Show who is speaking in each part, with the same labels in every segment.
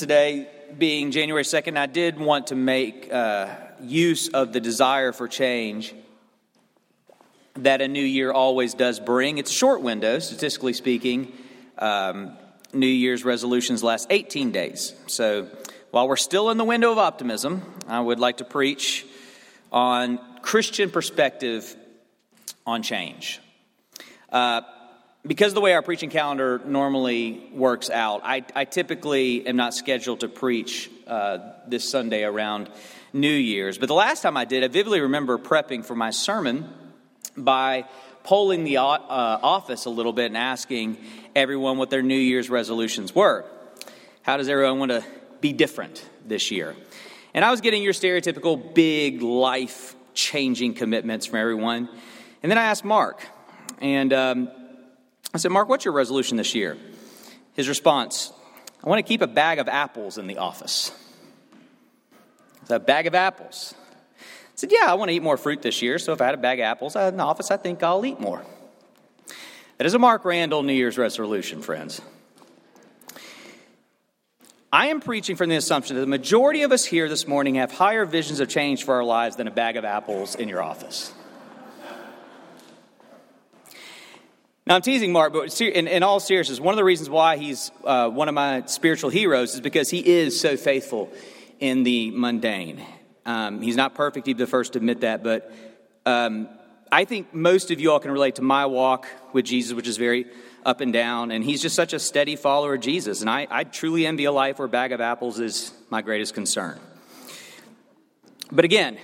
Speaker 1: Today being January 2nd, I did want to make uh, use of the desire for change that a new year always does bring. It's a short window, statistically speaking. Um, new Year's resolutions last 18 days. So while we're still in the window of optimism, I would like to preach on Christian perspective on change. Uh, because the way our preaching calendar normally works out, I, I typically am not scheduled to preach uh, this Sunday around New Year's. But the last time I did, I vividly remember prepping for my sermon by polling the uh, office a little bit and asking everyone what their New Year's resolutions were. How does everyone want to be different this year? And I was getting your stereotypical big life changing commitments from everyone. And then I asked Mark, and um, I said, Mark, what's your resolution this year? His response, I want to keep a bag of apples in the office. A bag of apples. I said, Yeah, I want to eat more fruit this year, so if I had a bag of apples in the office, I think I'll eat more. That is a Mark Randall New Year's resolution, friends. I am preaching from the assumption that the majority of us here this morning have higher visions of change for our lives than a bag of apples in your office. Now, I'm teasing Mark, but in, in all seriousness, one of the reasons why he's uh, one of my spiritual heroes is because he is so faithful in the mundane. Um, he's not perfect, he'd be the first to admit that, but um, I think most of you all can relate to my walk with Jesus, which is very up and down, and he's just such a steady follower of Jesus. And I, I truly envy a life where a bag of apples is my greatest concern. But again,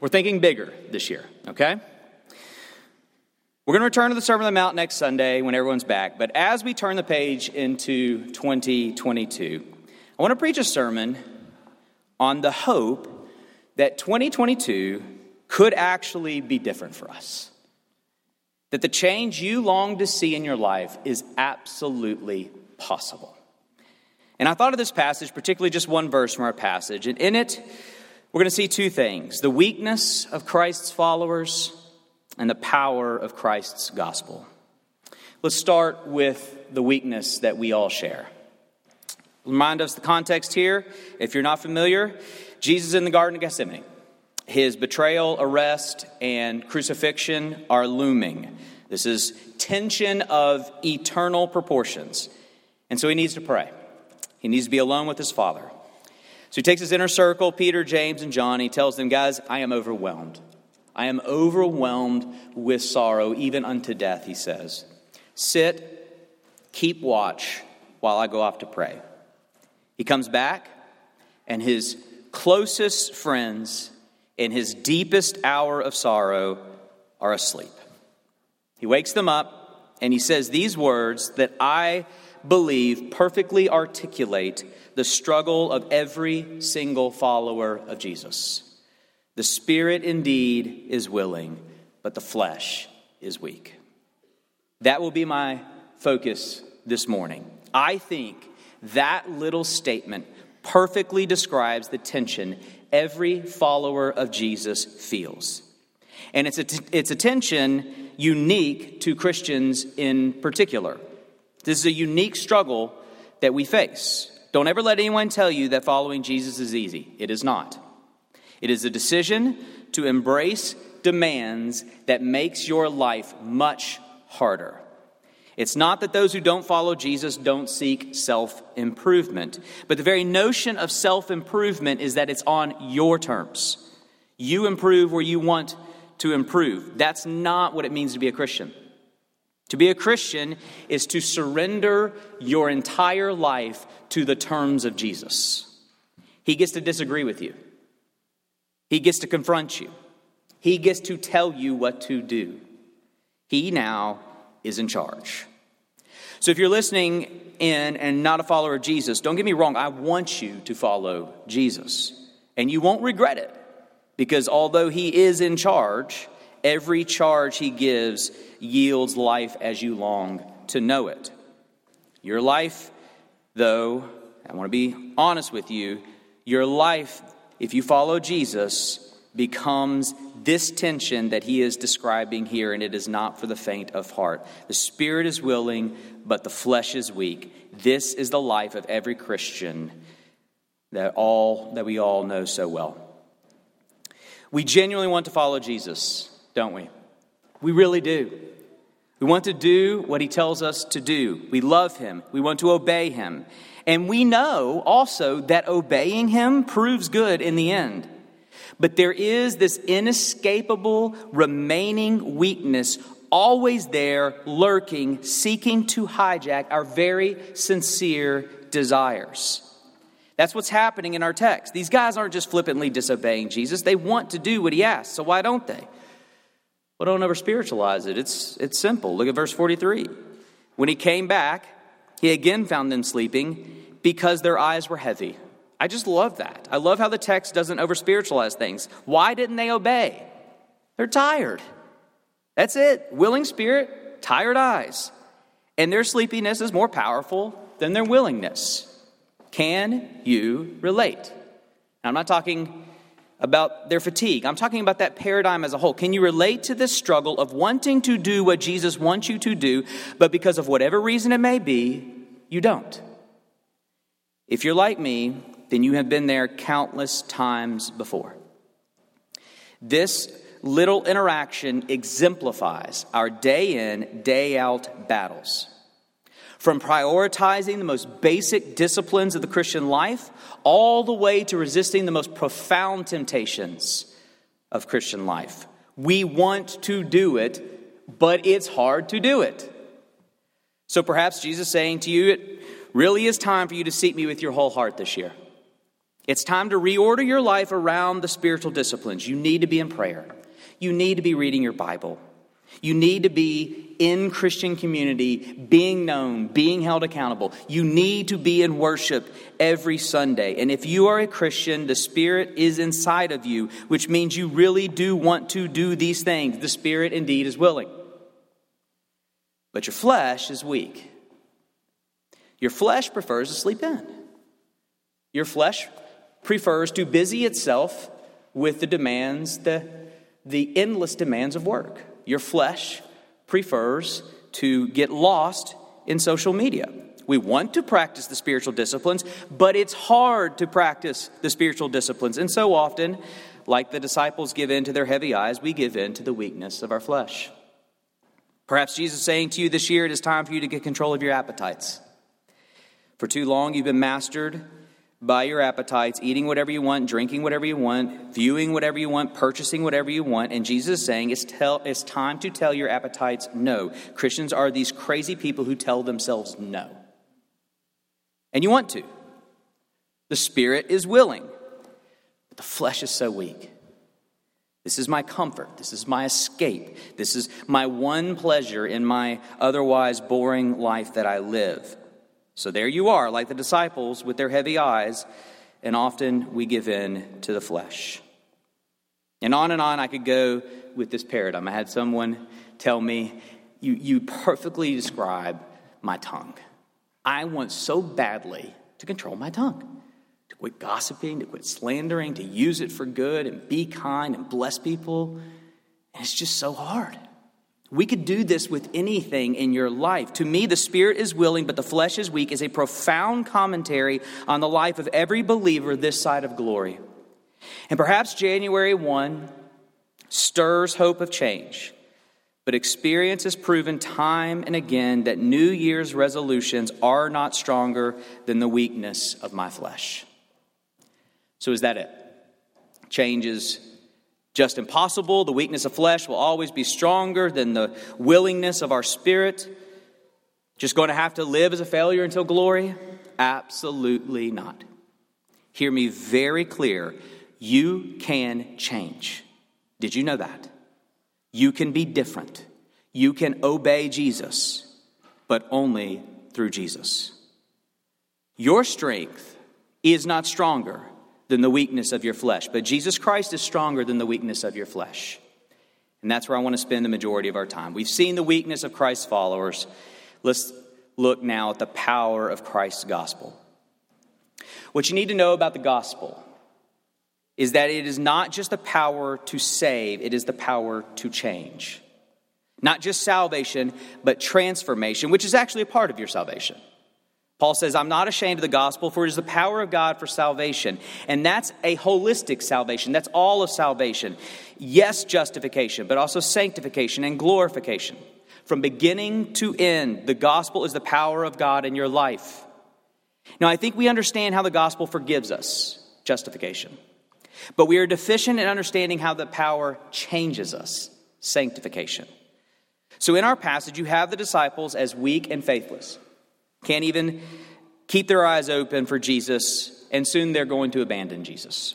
Speaker 1: we're thinking bigger this year, okay? We're going to return to the Sermon on the Mount next Sunday when everyone's back. But as we turn the page into 2022, I want to preach a sermon on the hope that 2022 could actually be different for us. That the change you long to see in your life is absolutely possible. And I thought of this passage, particularly just one verse from our passage. And in it, we're going to see two things the weakness of Christ's followers and the power of Christ's gospel. Let's start with the weakness that we all share. Remind us the context here. If you're not familiar, Jesus in the Garden of Gethsemane. His betrayal, arrest, and crucifixion are looming. This is tension of eternal proportions. And so he needs to pray. He needs to be alone with his Father. So he takes his inner circle, Peter, James, and John. He tells them, Guys, I am overwhelmed. I am overwhelmed with sorrow, even unto death, he says. Sit, keep watch while I go off to pray. He comes back, and his closest friends in his deepest hour of sorrow are asleep. He wakes them up, and he says these words that I believe perfectly articulate the struggle of every single follower of Jesus. The spirit indeed is willing, but the flesh is weak. That will be my focus this morning. I think that little statement perfectly describes the tension every follower of Jesus feels. And it's a, t- it's a tension unique to Christians in particular. This is a unique struggle that we face. Don't ever let anyone tell you that following Jesus is easy. It is not. It is a decision to embrace demands that makes your life much harder. It's not that those who don't follow Jesus don't seek self improvement, but the very notion of self improvement is that it's on your terms. You improve where you want to improve. That's not what it means to be a Christian. To be a Christian is to surrender your entire life to the terms of Jesus. He gets to disagree with you, He gets to confront you, He gets to tell you what to do. He now is in charge. So if you're listening in and not a follower of Jesus, don't get me wrong, I want you to follow Jesus. And you won't regret it because although he is in charge, every charge he gives yields life as you long to know it. Your life, though, I want to be honest with you, your life, if you follow Jesus, becomes this tension that he is describing here, and it is not for the faint of heart. The spirit is willing, but the flesh is weak. This is the life of every Christian that all that we all know so well. We genuinely want to follow Jesus, don't we? We really do. We want to do what he tells us to do. We love him. We want to obey him. And we know also that obeying him proves good in the end. But there is this inescapable remaining weakness always there, lurking, seeking to hijack our very sincere desires. That's what's happening in our text. These guys aren't just flippantly disobeying Jesus, they want to do what he asks. So why don't they? Well, don't over spiritualize it. It's, it's simple. Look at verse 43. When he came back, he again found them sleeping because their eyes were heavy. I just love that. I love how the text doesn't over spiritualize things. Why didn't they obey? They're tired. That's it. Willing spirit, tired eyes. And their sleepiness is more powerful than their willingness. Can you relate? Now, I'm not talking about their fatigue. I'm talking about that paradigm as a whole. Can you relate to this struggle of wanting to do what Jesus wants you to do, but because of whatever reason it may be, you don't? If you're like me, then you have been there countless times before. This little interaction exemplifies our day in, day out battles. From prioritizing the most basic disciplines of the Christian life, all the way to resisting the most profound temptations of Christian life. We want to do it, but it's hard to do it. So perhaps Jesus saying to you, really is time for you to seek me with your whole heart this year. It's time to reorder your life around the spiritual disciplines. You need to be in prayer. You need to be reading your Bible. You need to be in Christian community, being known, being held accountable. You need to be in worship every Sunday. And if you are a Christian, the Spirit is inside of you, which means you really do want to do these things. The Spirit indeed is willing. But your flesh is weak. Your flesh prefers to sleep in. Your flesh prefers to busy itself with the demands, the, the endless demands of work. Your flesh prefers to get lost in social media. We want to practice the spiritual disciplines, but it's hard to practice the spiritual disciplines. And so often, like the disciples give in to their heavy eyes, we give in to the weakness of our flesh. Perhaps Jesus is saying to you this year, it is time for you to get control of your appetites. For too long, you've been mastered by your appetites, eating whatever you want, drinking whatever you want, viewing whatever you want, purchasing whatever you want. And Jesus is saying it's, tell, it's time to tell your appetites no. Christians are these crazy people who tell themselves no. And you want to. The spirit is willing, but the flesh is so weak. This is my comfort. This is my escape. This is my one pleasure in my otherwise boring life that I live. So there you are, like the disciples with their heavy eyes, and often we give in to the flesh. And on and on I could go with this paradigm. I had someone tell me, You, you perfectly describe my tongue. I want so badly to control my tongue, to quit gossiping, to quit slandering, to use it for good and be kind and bless people. And it's just so hard. We could do this with anything in your life. To me, the spirit is willing, but the flesh is weak, is a profound commentary on the life of every believer this side of glory. And perhaps January 1 stirs hope of change. But experience has proven time and again that New Year's resolutions are not stronger than the weakness of my flesh. So, is that it? Change is just impossible. The weakness of flesh will always be stronger than the willingness of our spirit. Just going to have to live as a failure until glory? Absolutely not. Hear me very clear. You can change. Did you know that? You can be different. You can obey Jesus, but only through Jesus. Your strength is not stronger than the weakness of your flesh, but Jesus Christ is stronger than the weakness of your flesh. And that's where I want to spend the majority of our time. We've seen the weakness of Christ's followers. Let's look now at the power of Christ's gospel. What you need to know about the gospel is that it is not just the power to save, it is the power to change. Not just salvation, but transformation, which is actually a part of your salvation. Paul says, I'm not ashamed of the gospel, for it is the power of God for salvation. And that's a holistic salvation. That's all of salvation. Yes, justification, but also sanctification and glorification. From beginning to end, the gospel is the power of God in your life. Now, I think we understand how the gospel forgives us, justification. But we are deficient in understanding how the power changes us sanctification. So, in our passage, you have the disciples as weak and faithless, can't even keep their eyes open for Jesus, and soon they're going to abandon Jesus.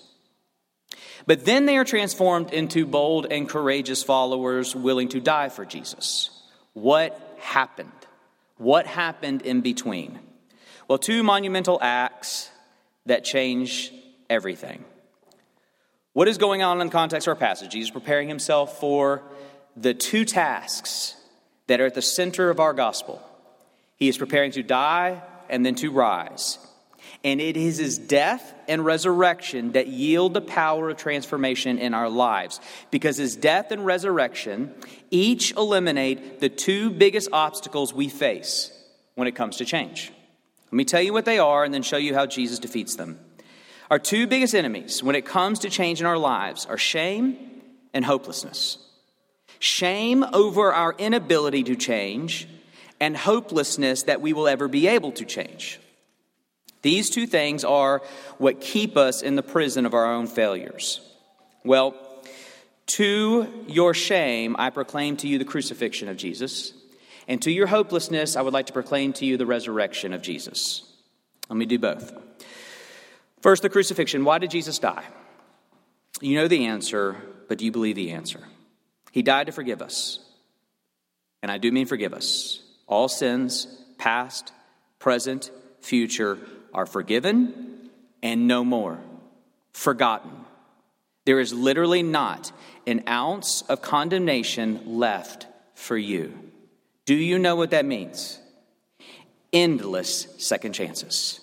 Speaker 1: But then they are transformed into bold and courageous followers willing to die for Jesus. What happened? What happened in between? Well, two monumental acts that change everything. What is going on in the context of our passage? Jesus preparing himself for the two tasks that are at the center of our gospel. He is preparing to die and then to rise. And it is his death and resurrection that yield the power of transformation in our lives. Because his death and resurrection each eliminate the two biggest obstacles we face when it comes to change. Let me tell you what they are and then show you how Jesus defeats them. Our two biggest enemies when it comes to change in our lives are shame and hopelessness. Shame over our inability to change, and hopelessness that we will ever be able to change. These two things are what keep us in the prison of our own failures. Well, to your shame, I proclaim to you the crucifixion of Jesus. And to your hopelessness, I would like to proclaim to you the resurrection of Jesus. Let me do both. First, the crucifixion. Why did Jesus die? You know the answer, but do you believe the answer? He died to forgive us. And I do mean forgive us. All sins, past, present, future, are forgiven and no more. Forgotten. There is literally not an ounce of condemnation left for you. Do you know what that means? Endless second chances.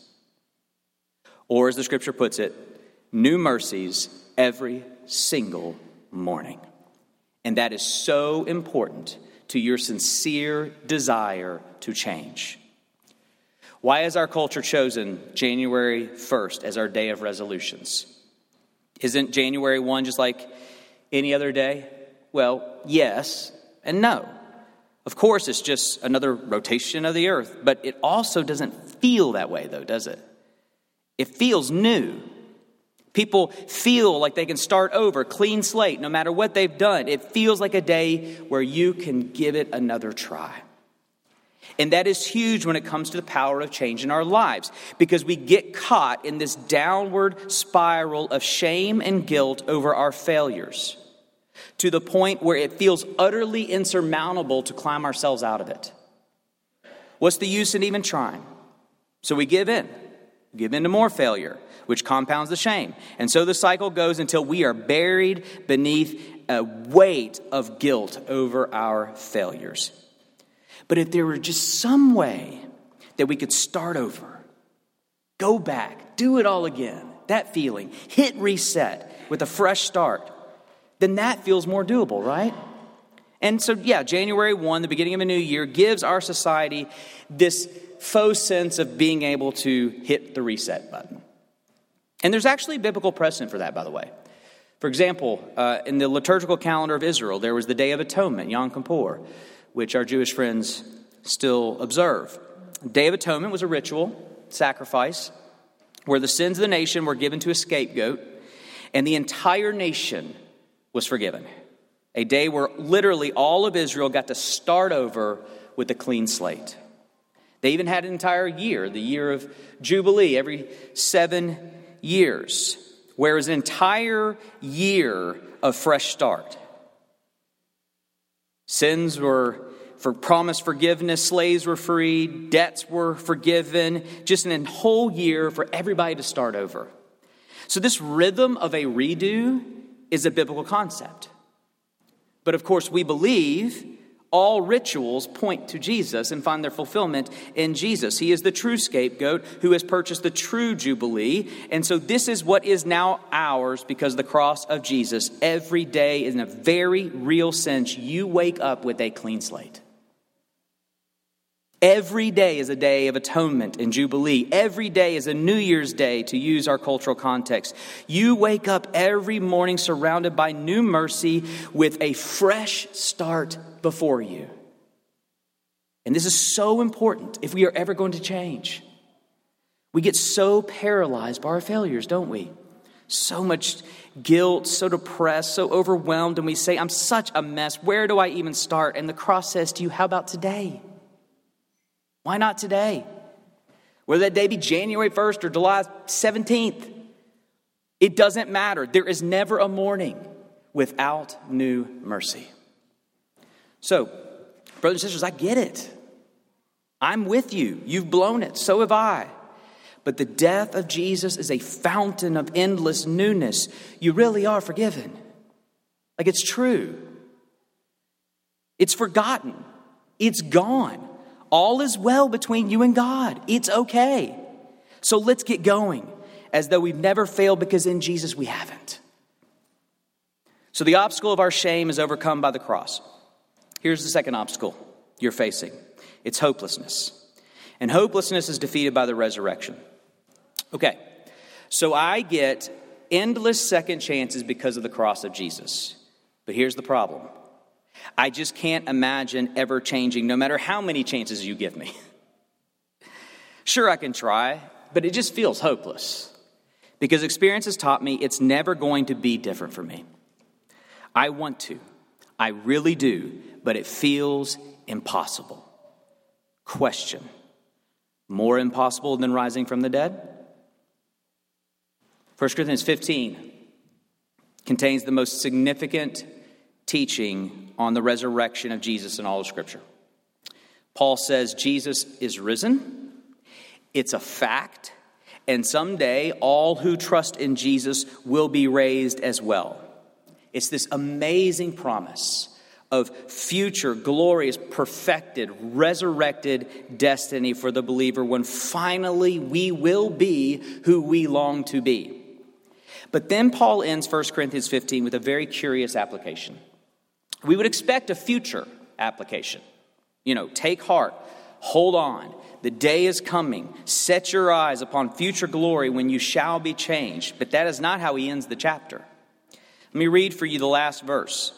Speaker 1: Or, as the scripture puts it, new mercies every single morning. And that is so important to your sincere desire to change. Why has our culture chosen January 1st as our day of resolutions? Isn't January 1 just like any other day? Well, yes and no. Of course, it's just another rotation of the earth, but it also doesn't feel that way, though, does it? It feels new. People feel like they can start over, clean slate, no matter what they've done. It feels like a day where you can give it another try. And that is huge when it comes to the power of change in our lives because we get caught in this downward spiral of shame and guilt over our failures to the point where it feels utterly insurmountable to climb ourselves out of it. What's the use in even trying? So we give in, give in to more failure which compounds the shame. And so the cycle goes until we are buried beneath a weight of guilt over our failures. But if there were just some way that we could start over, go back, do it all again, that feeling, hit reset with a fresh start, then that feels more doable, right? And so, yeah, January 1, the beginning of a new year, gives our society this faux sense of being able to hit the reset button. And there's actually biblical precedent for that, by the way. For example, uh, in the liturgical calendar of Israel, there was the Day of Atonement, Yom Kippur, which our Jewish friends still observe. Day of Atonement was a ritual sacrifice where the sins of the nation were given to a scapegoat, and the entire nation was forgiven. A day where literally all of Israel got to start over with a clean slate. They even had an entire year, the year of Jubilee, every seven years, where an entire year of fresh start. Sins were for promised forgiveness, slaves were freed, debts were forgiven, just a whole year for everybody to start over. So, this rhythm of a redo is a biblical concept. But of course, we believe all rituals point to Jesus and find their fulfillment in Jesus. He is the true scapegoat who has purchased the true Jubilee. And so, this is what is now ours because the cross of Jesus. Every day, in a very real sense, you wake up with a clean slate. Every day is a day of atonement and jubilee. Every day is a New Year's Day, to use our cultural context. You wake up every morning surrounded by new mercy with a fresh start before you. And this is so important if we are ever going to change. We get so paralyzed by our failures, don't we? So much guilt, so depressed, so overwhelmed, and we say, I'm such a mess. Where do I even start? And the cross says to you, How about today? Why not today? Whether that day be January 1st or July 17th, it doesn't matter. There is never a morning without new mercy. So, brothers and sisters, I get it. I'm with you. You've blown it. So have I. But the death of Jesus is a fountain of endless newness. You really are forgiven. Like it's true. It's forgotten. It's gone. All is well between you and God. It's okay. So let's get going as though we've never failed because in Jesus we haven't. So the obstacle of our shame is overcome by the cross. Here's the second obstacle you're facing it's hopelessness. And hopelessness is defeated by the resurrection. Okay, so I get endless second chances because of the cross of Jesus. But here's the problem I just can't imagine ever changing, no matter how many chances you give me. sure, I can try, but it just feels hopeless because experience has taught me it's never going to be different for me. I want to, I really do, but it feels impossible. Question More impossible than rising from the dead? 1 Corinthians 15 contains the most significant teaching on the resurrection of Jesus in all of Scripture. Paul says Jesus is risen, it's a fact, and someday all who trust in Jesus will be raised as well. It's this amazing promise of future, glorious, perfected, resurrected destiny for the believer when finally we will be who we long to be. But then Paul ends 1 Corinthians 15 with a very curious application. We would expect a future application. You know, take heart, hold on. The day is coming. Set your eyes upon future glory when you shall be changed. But that is not how he ends the chapter. Let me read for you the last verse.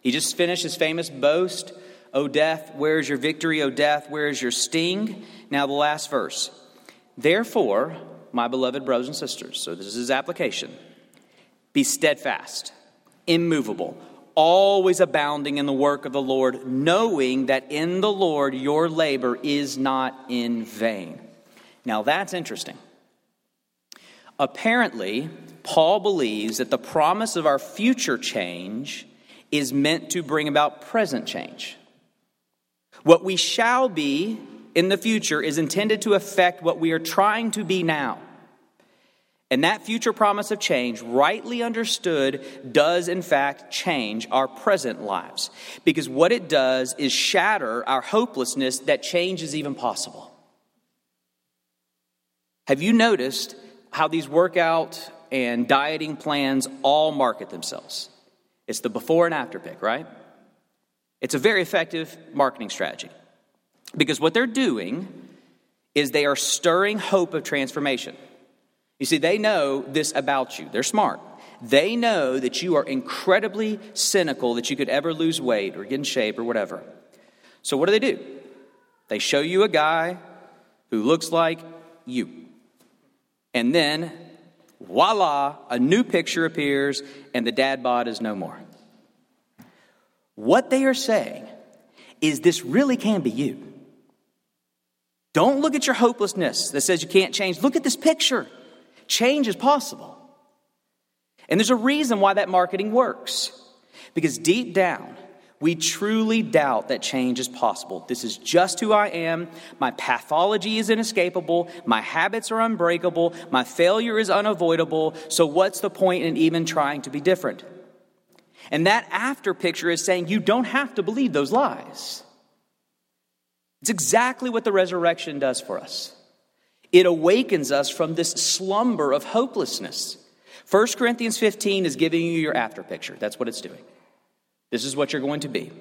Speaker 1: He just finished his famous boast O death, where is your victory? O death, where is your sting? Now, the last verse. Therefore, my beloved brothers and sisters, so this is his application be steadfast, immovable always abounding in the work of the Lord, knowing that in the Lord your labor is not in vain. Now that's interesting. Apparently, Paul believes that the promise of our future change is meant to bring about present change. What we shall be in the future is intended to affect what we are trying to be now. And that future promise of change, rightly understood, does in fact change our present lives. Because what it does is shatter our hopelessness that change is even possible. Have you noticed how these workout and dieting plans all market themselves? It's the before and after pic, right? It's a very effective marketing strategy. Because what they're doing is they are stirring hope of transformation. You see, they know this about you. They're smart. They know that you are incredibly cynical, that you could ever lose weight or get in shape or whatever. So, what do they do? They show you a guy who looks like you. And then, voila, a new picture appears, and the dad bod is no more. What they are saying is this really can be you. Don't look at your hopelessness that says you can't change. Look at this picture. Change is possible. And there's a reason why that marketing works. Because deep down, we truly doubt that change is possible. This is just who I am. My pathology is inescapable. My habits are unbreakable. My failure is unavoidable. So, what's the point in even trying to be different? And that after picture is saying you don't have to believe those lies. It's exactly what the resurrection does for us. It awakens us from this slumber of hopelessness. 1 Corinthians 15 is giving you your after picture. That's what it's doing. This is what you're going to be.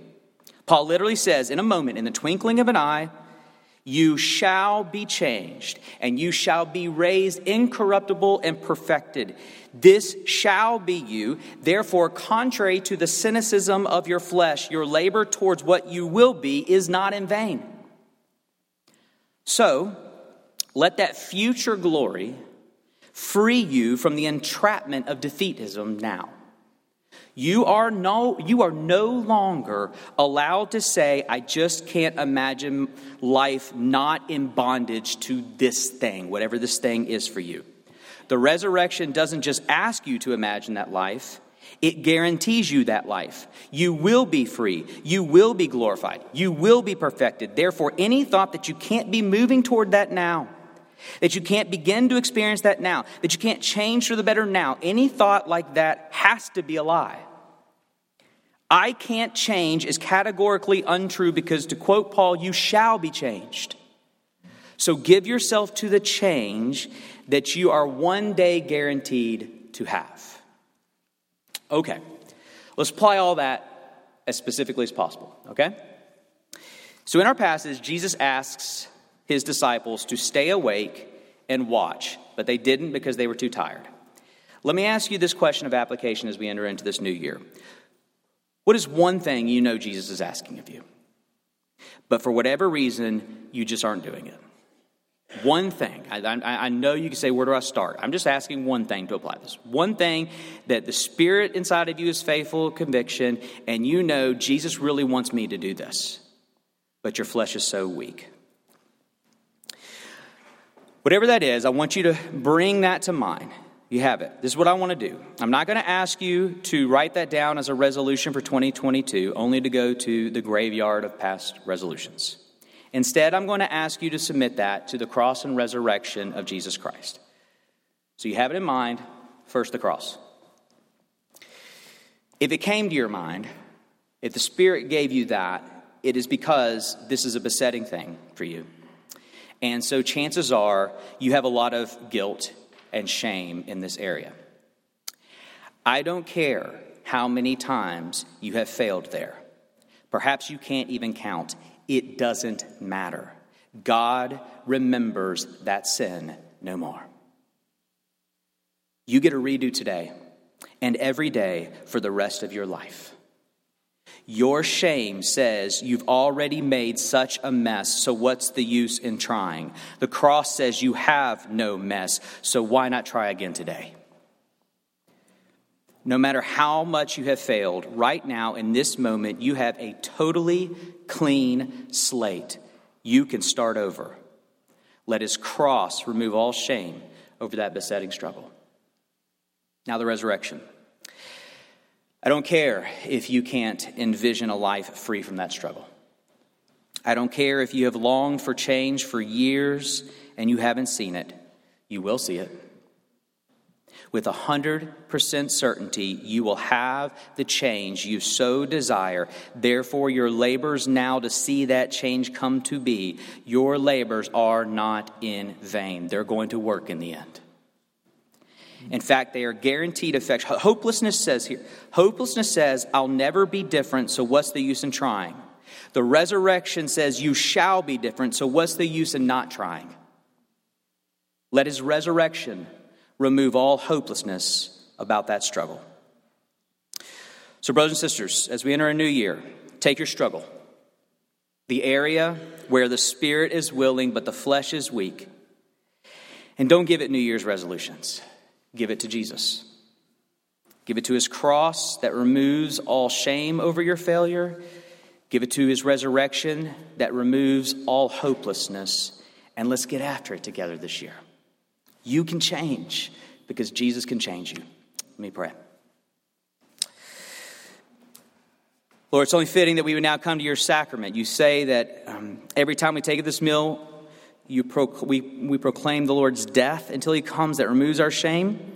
Speaker 1: Paul literally says, in a moment, in the twinkling of an eye, you shall be changed, and you shall be raised incorruptible and perfected. This shall be you. Therefore, contrary to the cynicism of your flesh, your labor towards what you will be is not in vain. So, let that future glory free you from the entrapment of defeatism now. You are no, you are no longer allowed to say, I just can't imagine life not in bondage to this thing, whatever this thing is for you. The resurrection doesn't just ask you to imagine that life, it guarantees you that life. You will be free. You will be glorified. You will be perfected. Therefore, any thought that you can't be moving toward that now, that you can't begin to experience that now, that you can't change for the better now, any thought like that has to be a lie. I can't change is categorically untrue because, to quote Paul, you shall be changed. So give yourself to the change that you are one day guaranteed to have. Okay, let's apply all that as specifically as possible, okay? So in our passage, Jesus asks his disciples to stay awake and watch, but they didn't because they were too tired. Let me ask you this question of application as we enter into this new year. What is one thing you know Jesus is asking of you? But for whatever reason, you just aren't doing it. One thing. I, I, I, know you can say, Where do I start? I'm just asking one thing to apply this. One thing that the Spirit inside of you is faithful conviction, and you know Jesus really wants me to do this, but your flesh is so weak. Whatever that is, I want you to bring that to mind. You have it. This is what I want to do. I'm not going to ask you to write that down as a resolution for 2022, only to go to the graveyard of past resolutions. Instead, I'm going to ask you to submit that to the cross and resurrection of Jesus Christ. So you have it in mind. First, the cross. If it came to your mind, if the Spirit gave you that, it is because this is a besetting thing for you. And so chances are you have a lot of guilt and shame in this area. I don't care how many times you have failed there. Perhaps you can't even count. It doesn't matter. God remembers that sin no more. You get a redo today and every day for the rest of your life. Your shame says you've already made such a mess, so what's the use in trying? The cross says you have no mess, so why not try again today? No matter how much you have failed, right now in this moment, you have a totally clean slate. You can start over. Let his cross remove all shame over that besetting struggle. Now, the resurrection. I don't care if you can't envision a life free from that struggle. I don't care if you have longed for change for years and you haven't seen it. You will see it. With a 100% certainty, you will have the change you so desire. Therefore, your labors now to see that change come to be, your labors are not in vain. They're going to work in the end. In fact, they are guaranteed effect. Hopelessness says here, hopelessness says, I'll never be different, so what's the use in trying? The resurrection says, You shall be different, so what's the use in not trying? Let his resurrection remove all hopelessness about that struggle. So, brothers and sisters, as we enter a new year, take your struggle, the area where the spirit is willing but the flesh is weak, and don't give it New Year's resolutions. Give it to Jesus. Give it to his cross that removes all shame over your failure. Give it to his resurrection that removes all hopelessness. And let's get after it together this year. You can change because Jesus can change you. Let me pray. Lord, it's only fitting that we would now come to your sacrament. You say that um, every time we take this meal, you we, we proclaim the Lord's death until he comes that removes our shame.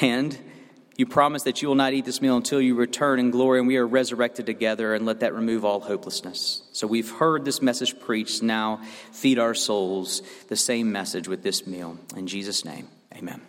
Speaker 1: And you promise that you will not eat this meal until you return in glory and we are resurrected together and let that remove all hopelessness. So we've heard this message preached. Now feed our souls the same message with this meal. In Jesus' name, amen.